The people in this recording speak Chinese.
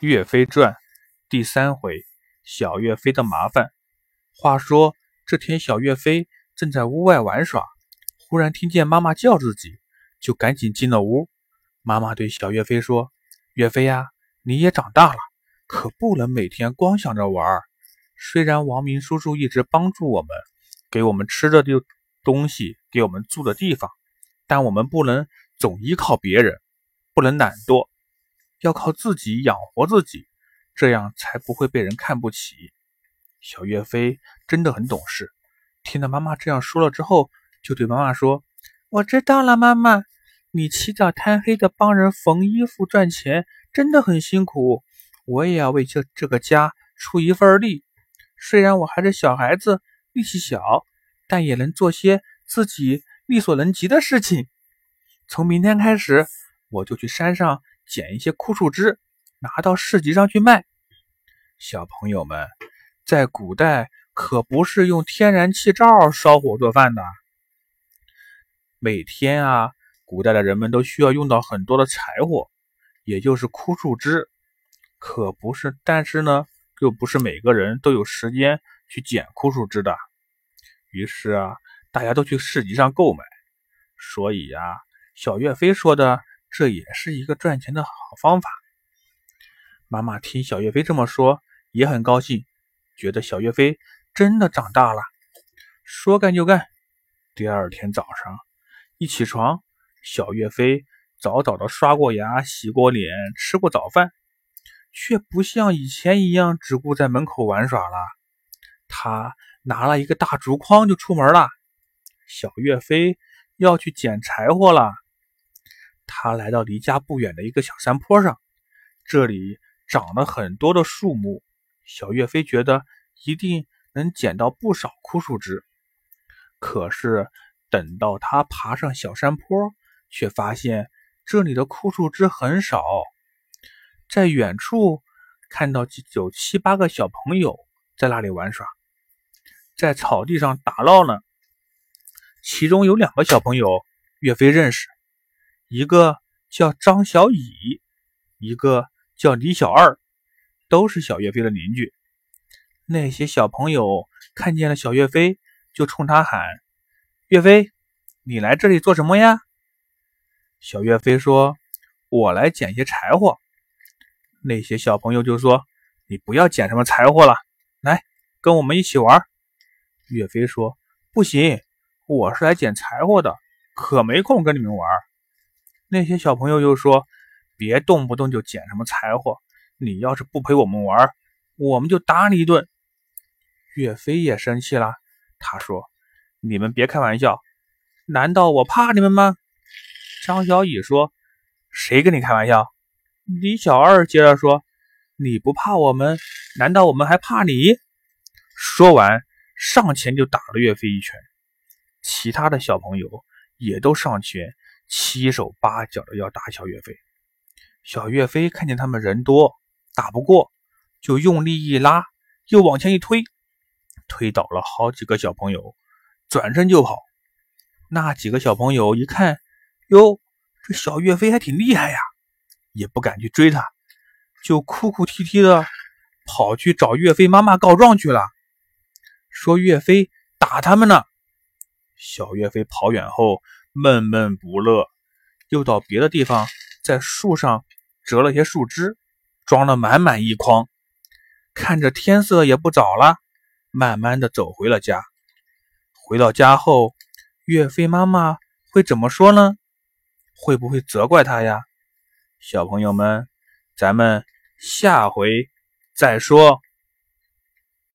岳飞传第三回：小岳飞的麻烦。话说这天，小岳飞正在屋外玩耍，忽然听见妈妈叫自己，就赶紧进了屋。妈妈对小岳飞说：“岳飞呀，你也长大了，可不能每天光想着玩。虽然王明叔叔一直帮助我们，给我们吃的的东西，给我们住的地方，但我们不能总依靠别人，不能懒惰。”要靠自己养活自己，这样才不会被人看不起。小岳飞真的很懂事，听到妈妈这样说了之后，就对妈妈说：“我知道了，妈妈，你起早贪黑的帮人缝衣服赚钱，真的很辛苦。我也要为这这个家出一份力。虽然我还是小孩子，力气小，但也能做些自己力所能及的事情。从明天开始，我就去山上。”捡一些枯树枝，拿到市集上去卖。小朋友们，在古代可不是用天然气灶烧火做饭的。每天啊，古代的人们都需要用到很多的柴火，也就是枯树枝。可不是，但是呢，又不是每个人都有时间去捡枯树枝的。于是啊，大家都去市集上购买。所以呀，小岳飞说的。这也是一个赚钱的好方法。妈妈听小岳飞这么说，也很高兴，觉得小岳飞真的长大了。说干就干。第二天早上一起床，小岳飞早早的刷过牙、洗过脸、吃过早饭，却不像以前一样只顾在门口玩耍了。他拿了一个大竹筐就出门了。小岳飞要去捡柴火了。他来到离家不远的一个小山坡上，这里长了很多的树木。小岳飞觉得一定能捡到不少枯树枝。可是等到他爬上小山坡，却发现这里的枯树枝很少。在远处看到有七八个小朋友在那里玩耍，在草地上打闹呢。其中有两个小朋友，岳飞认识。一个叫张小乙，一个叫李小二，都是小岳飞的邻居。那些小朋友看见了小岳飞，就冲他喊：“岳飞，你来这里做什么呀？”小岳飞说：“我来捡些柴火。”那些小朋友就说：“你不要捡什么柴火了，来跟我们一起玩。”岳飞说：“不行，我是来捡柴火的，可没空跟你们玩。”那些小朋友又说：“别动不动就捡什么柴火，你要是不陪我们玩，我们就打你一顿。”岳飞也生气了，他说：“你们别开玩笑，难道我怕你们吗？”张小乙说：“谁跟你开玩笑？”李小二接着说：“你不怕我们，难道我们还怕你？”说完，上前就打了岳飞一拳。其他的小朋友也都上前。七手八脚的要打小岳飞，小岳飞看见他们人多打不过，就用力一拉，又往前一推，推倒了好几个小朋友，转身就跑。那几个小朋友一看，哟，这小岳飞还挺厉害呀，也不敢去追他，就哭哭啼啼的跑去找岳飞妈妈告状去了，说岳飞打他们呢。小岳飞跑远后。闷闷不乐，又到别的地方，在树上折了些树枝，装了满满一筐。看着天色也不早了，慢慢的走回了家。回到家后，岳飞妈妈会怎么说呢？会不会责怪他呀？小朋友们，咱们下回再说。